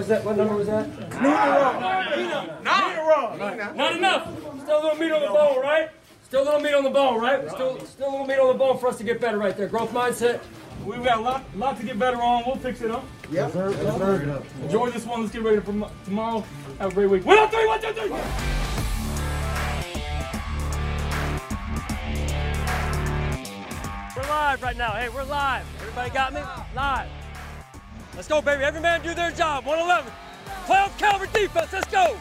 What's that? What number was that? Not, not enough. Still a little meat on the bone, right? Still a little meat on the bone, right? Still, still a little meat on the bone for us to get better right there. Growth mindset. We've got a lot, lot to get better on. We'll fix it up. Yep. Yes, sir. Enjoy this one. Let's get ready for tomorrow. Have a great week. One, two, three, one, two, three. We're live right now. Hey, we're live. Everybody got me? Live. Let's go, baby. Every man do their job. 111. Playoff caliber defense. Let's go.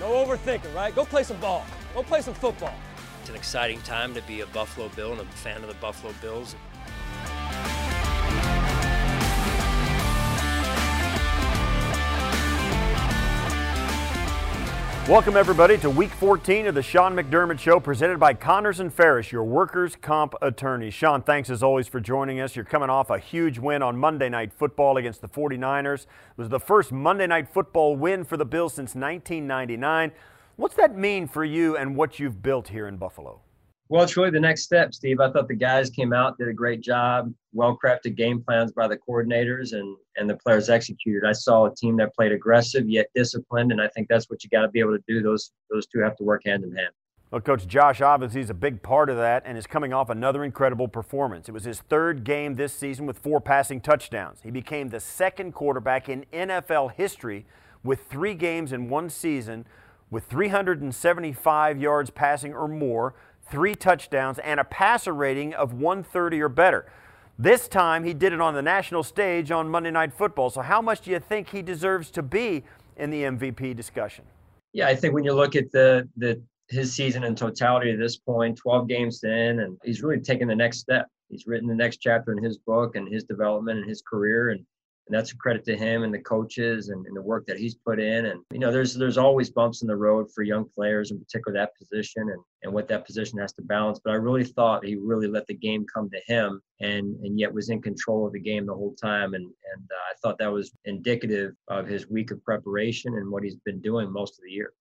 No overthinking, right? Go play some ball. Go play some football. It's an exciting time to be a Buffalo Bill and a fan of the Buffalo Bills. Welcome, everybody, to week 14 of the Sean McDermott Show, presented by Connors and Ferris, your workers' comp attorney. Sean, thanks as always for joining us. You're coming off a huge win on Monday Night Football against the 49ers. It was the first Monday Night Football win for the Bills since 1999. What's that mean for you and what you've built here in Buffalo? Well, it's really the next step, Steve. I thought the guys came out, did a great job, well crafted game plans by the coordinators, and and the players executed. I saw a team that played aggressive yet disciplined, and I think that's what you got to be able to do. Those those two have to work hand in hand. Well, Coach Josh obviously is a big part of that and is coming off another incredible performance. It was his third game this season with four passing touchdowns. He became the second quarterback in NFL history with three games in one season with 375 yards passing or more three touchdowns, and a passer rating of 130 or better. This time he did it on the national stage on Monday Night Football. So, how much do you think he deserves to be in the MVP discussion? Yeah, I think when you look at the the his season in totality at this point, 12 games in, and he's really taken the next step. He's written the next chapter in his book and his development and his career, and and that's a credit to him and the coaches and, and, the work that he's put in. And you know, there's there's always bumps in the road for young players, in particular that position and and what that position has to balance. But I really thought he really let the game come to him, and and yet was in control of the game the whole time. And and uh, I thought that was indicative of his week of preparation and what he's been doing most of the year.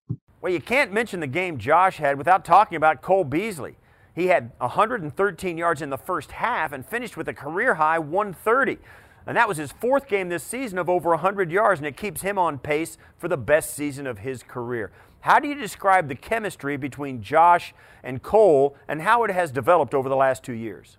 Well, you can't mention the game Josh had without talking about Cole Beasley. He had 113 yards in the first half and finished with a career high 130. And that was his fourth game this season of over 100 yards, and it keeps him on pace for the best season of his career. How do you describe the chemistry between Josh and Cole and how it has developed over the last two years?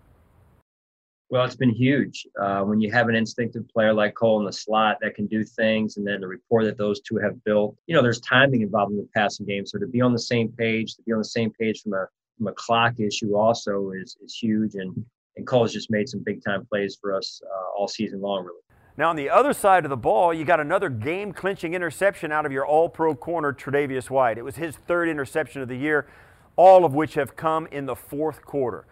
Well, it's been huge. Uh, when you have an instinctive player like Cole in the slot that can do things, and then the rapport that those two have built, you know, there's timing involved in the passing game. So to be on the same page, to be on the same page from a from a clock issue also is is huge. And and Cole's just made some big time plays for us uh, all season long, really. Now, on the other side of the ball, you got another game clinching interception out of your all pro corner, Tre'Davious White. It was his third interception of the year, all of which have come in the fourth quarter.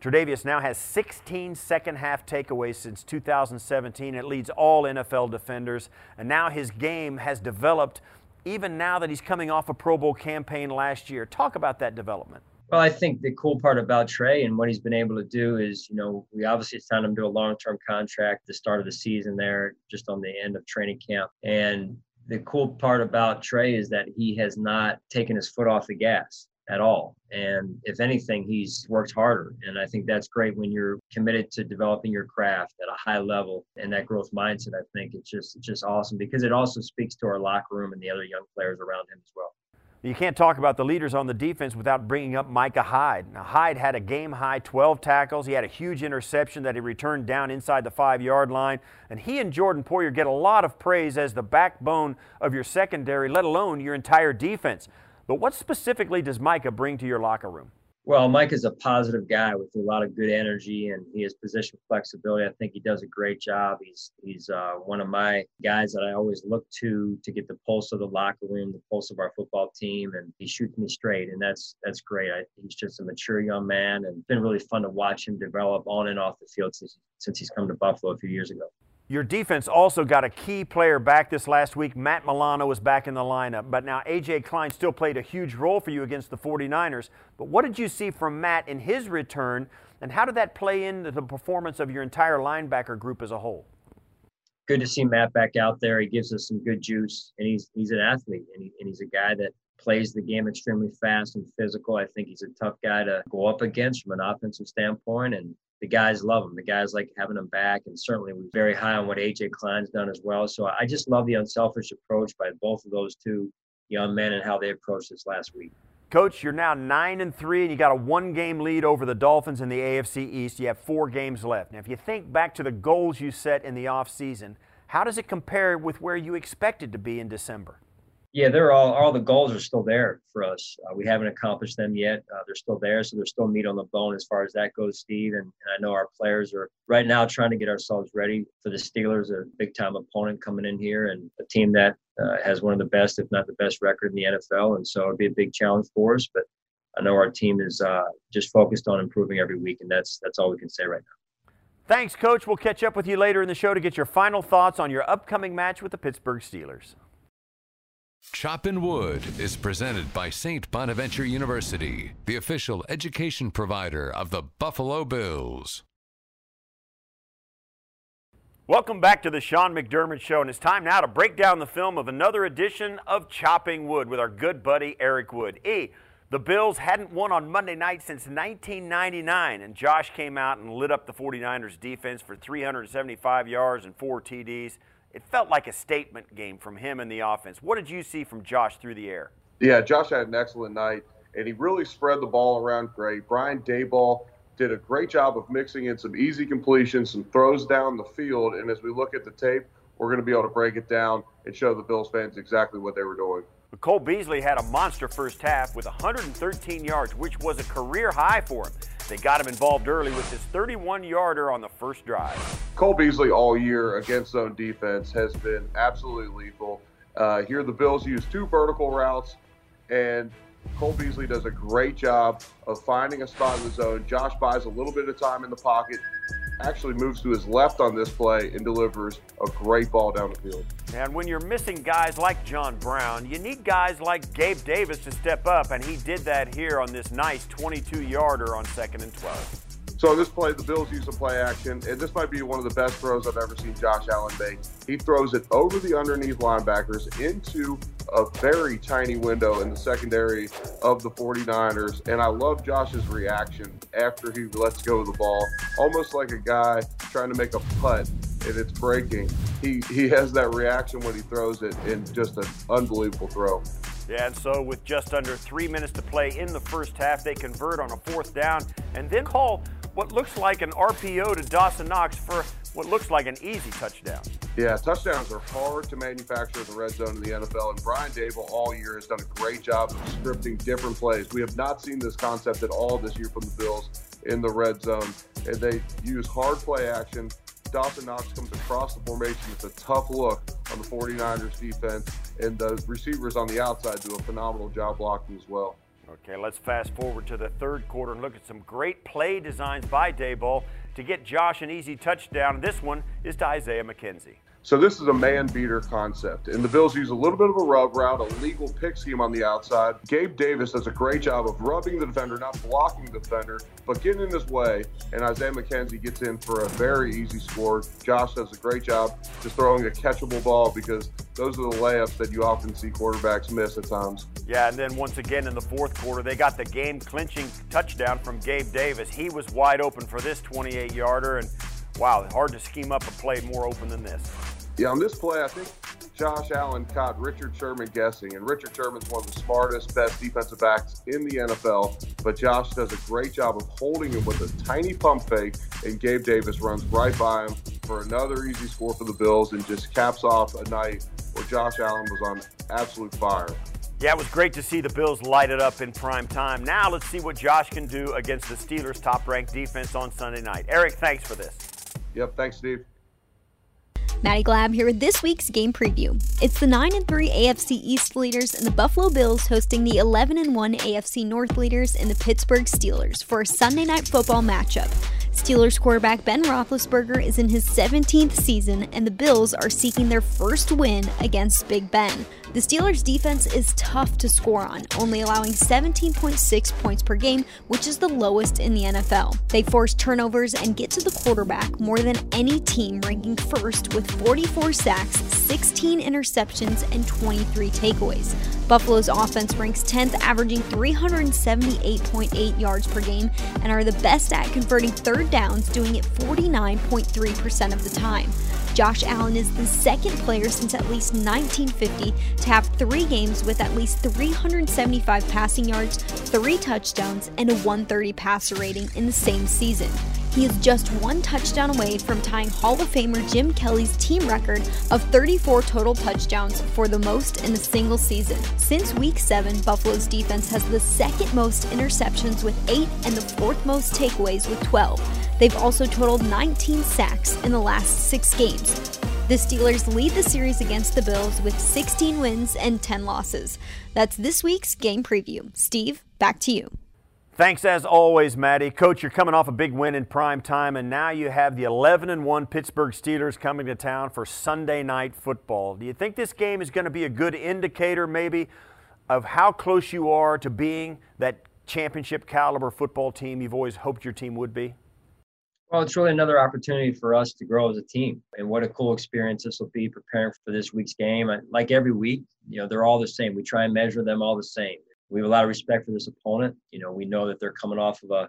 Tre'Davious now has 16 second half takeaways since 2017. It leads all NFL defenders, and now his game has developed even now that he's coming off a Pro Bowl campaign last year. Talk about that development. Well, I think the cool part about Trey and what he's been able to do is, you know, we obviously signed him to a long-term contract the start of the season there, just on the end of training camp. And the cool part about Trey is that he has not taken his foot off the gas at all. And if anything, he's worked harder. And I think that's great when you're committed to developing your craft at a high level and that growth mindset. I think it's just it's just awesome because it also speaks to our locker room and the other young players around him as well. You can't talk about the leaders on the defense without bringing up Micah Hyde. Now, Hyde had a game high 12 tackles. He had a huge interception that he returned down inside the five yard line. And he and Jordan Poyer get a lot of praise as the backbone of your secondary, let alone your entire defense. But what specifically does Micah bring to your locker room? Well, Mike is a positive guy with a lot of good energy, and he has position flexibility. I think he does a great job. He's he's uh, one of my guys that I always look to to get the pulse of the locker room, the pulse of our football team, and he shoots me straight, and that's that's great. I, he's just a mature young man, and it's been really fun to watch him develop on and off the field since since he's come to Buffalo a few years ago. Your defense also got a key player back this last week. Matt Milano was back in the lineup. But now A.J. Klein still played a huge role for you against the 49ers. But what did you see from Matt in his return, and how did that play into the performance of your entire linebacker group as a whole? Good to see Matt back out there. He gives us some good juice, and he's he's an athlete, and, he, and he's a guy that plays the game extremely fast and physical. I think he's a tough guy to go up against from an offensive standpoint, and the guys love him. The guys like having him back, and certainly we're very high on what AJ Klein's done as well. So I just love the unselfish approach by both of those two young men and how they approached this last week. Coach, you're now nine and three, and you got a one-game lead over the Dolphins in the AFC East. You have four games left. Now, if you think back to the goals you set in the offseason, how does it compare with where you expected to be in December? Yeah, they're all all the goals are still there for us. Uh, we haven't accomplished them yet. Uh, they're still there, so there's still meat on the bone as far as that goes, Steve. And, and, I know our players are right now trying to get ourselves ready for the Steelers, a big time opponent coming in here, and a team that uh, has one of the best, if not the best, record in the NFL. And so it'll be a big challenge for us. But I know our team is uh, just focused on improving every week, and that's that's all we can say right now. Thanks, Coach. We'll catch up with you later in the show to get your final thoughts on your upcoming match with the Pittsburgh Steelers. Choppin' Wood is presented by St. Bonaventure University, the official education provider of the Buffalo Bills. Welcome back to the Sean McDermott Show, and it's time now to break down the film of another edition of Chopping Wood with our good buddy Eric Wood. E, the Bills hadn't won on Monday night since 1999, and Josh came out and lit up the 49ers defense for 375 yards and four TDs. It felt like a statement game from him and the offense. What did you see from Josh through the air? Yeah, Josh had an excellent night, and he really spread the ball around great. Brian Daboll did a great job of mixing in some easy completions, some throws down the field. And as we look at the tape, we're going to be able to break it down and show the Bills fans exactly what they were doing. Cole Beasley had a monster first half with 113 yards, which was a career high for him. They got him involved early with his 31 yarder on the first drive. Cole Beasley all year against zone defense has been absolutely lethal. Uh, here, the Bills use two vertical routes, and Cole Beasley does a great job of finding a spot in the zone. Josh buys a little bit of time in the pocket, actually moves to his left on this play and delivers a great ball down the field. And when you're missing guys like John Brown, you need guys like Gabe Davis to step up, and he did that here on this nice 22 yarder on second and 12. So this play, the Bills use a play action, and this might be one of the best throws I've ever seen Josh Allen make. He throws it over the underneath linebackers into a very tiny window in the secondary of the 49ers. And I love Josh's reaction after he lets go of the ball, almost like a guy trying to make a putt and it's breaking. He he has that reaction when he throws it in just an unbelievable throw. Yeah, and so with just under three minutes to play in the first half, they convert on a fourth down and then call what looks like an RPO to Dawson Knox for what looks like an easy touchdown. Yeah, touchdowns are hard to manufacture in the red zone in the NFL, and Brian Daboll all year has done a great job of scripting different plays. We have not seen this concept at all this year from the Bills in the red zone, and they use hard play action. Dawson Knox comes across the formation. It's a tough look on the 49ers defense, and the receivers on the outside do a phenomenal job blocking as well. Okay, let's fast forward to the third quarter and look at some great play designs by Daboll to get Josh an easy touchdown. This one is to Isaiah McKenzie. So this is a man beater concept, and the Bills use a little bit of a rub route, a legal pick scheme on the outside. Gabe Davis does a great job of rubbing the defender, not blocking the defender, but getting in his way. And Isaiah McKenzie gets in for a very easy score. Josh does a great job just throwing a catchable ball because those are the layups that you often see quarterbacks miss at times. Yeah, and then once again in the fourth quarter, they got the game clinching touchdown from Gabe Davis. He was wide open for this 28 yarder, and wow, hard to scheme up a play more open than this. Yeah, on this play, I think Josh Allen caught Richard Sherman guessing, and Richard Sherman's one of the smartest, best defensive backs in the NFL. But Josh does a great job of holding him with a tiny pump fake, and Gabe Davis runs right by him for another easy score for the Bills and just caps off a night where Josh Allen was on absolute fire. Yeah, it was great to see the Bills light it up in prime time. Now let's see what Josh can do against the Steelers' top ranked defense on Sunday night. Eric, thanks for this. Yep, thanks, Steve. Maddie Glab here with this week's game preview. It's the 9 and 3 AFC East leaders and the Buffalo Bills hosting the 11 and 1 AFC North leaders and the Pittsburgh Steelers for a Sunday night football matchup. Steelers quarterback Ben Roethlisberger is in his 17th season, and the Bills are seeking their first win against Big Ben. The Steelers' defense is tough to score on, only allowing 17.6 points per game, which is the lowest in the NFL. They force turnovers and get to the quarterback more than any team, ranking first with 44 sacks, 16 interceptions, and 23 takeaways. Buffalo's offense ranks 10th, averaging 378.8 yards per game, and are the best at converting third downs, doing it 49.3% of the time. Josh Allen is the second player since at least 1950 to have three games with at least 375 passing yards, three touchdowns, and a 130 passer rating in the same season. He is just one touchdown away from tying Hall of Famer Jim Kelly's team record of 34 total touchdowns for the most in a single season. Since week 7, Buffalo's defense has the second most interceptions with 8 and the fourth most takeaways with 12. They've also totaled 19 sacks in the last six games. The Steelers lead the series against the Bills with 16 wins and 10 losses. That's this week's game preview. Steve, back to you. Thanks as always, Maddie. Coach, you're coming off a big win in prime time, and now you have the 11 and 1 Pittsburgh Steelers coming to town for Sunday night football. Do you think this game is going to be a good indicator, maybe, of how close you are to being that championship caliber football team you've always hoped your team would be? Well, it's really another opportunity for us to grow as a team. And what a cool experience this will be preparing for this week's game. Like every week, you know, they're all the same. We try and measure them all the same. We have a lot of respect for this opponent. You know, we know that they're coming off of a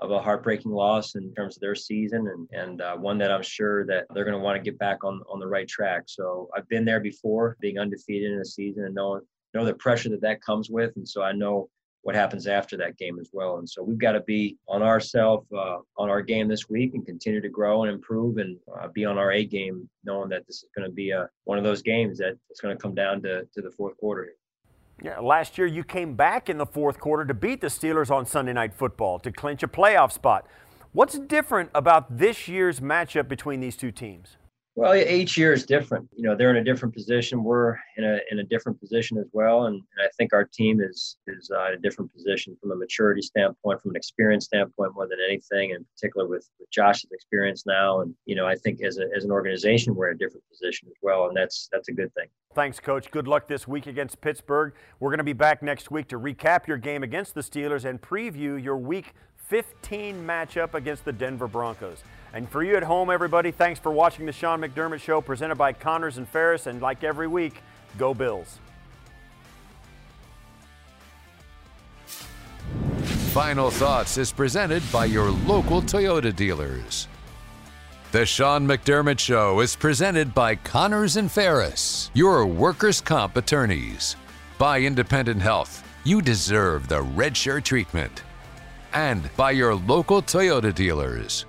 of a heartbreaking loss in terms of their season and, and uh, one that I'm sure that they're going to want to get back on, on the right track. So I've been there before being undefeated in a season and know, know the pressure that that comes with. And so I know what happens after that game as well. And so we've got to be on ourselves, uh, on our game this week, and continue to grow and improve, and uh, be on our A game, knowing that this is going to be a, one of those games that it's going to come down to, to the fourth quarter. Yeah, last year you came back in the fourth quarter to beat the Steelers on Sunday Night Football to clinch a playoff spot. What's different about this year's matchup between these two teams? Well, each year is different. You know, they're in a different position. We're in a in a different position as well, and, and I think our team is is uh, in a different position from a maturity standpoint, from an experience standpoint, more than anything. In particular, with, with Josh's experience now, and you know, I think as a, as an organization, we're in a different position as well, and that's that's a good thing. Thanks, Coach. Good luck this week against Pittsburgh. We're going to be back next week to recap your game against the Steelers and preview your Week 15 matchup against the Denver Broncos. And for you at home, everybody, thanks for watching the Sean McDermott Show presented by Connors and Ferris. And like every week, go Bills. Final Thoughts is presented by your local Toyota dealers. The Sean McDermott Show is presented by Connors and Ferris, your workers' comp attorneys. By Independent Health, you deserve the red shirt treatment. And by your local Toyota dealers.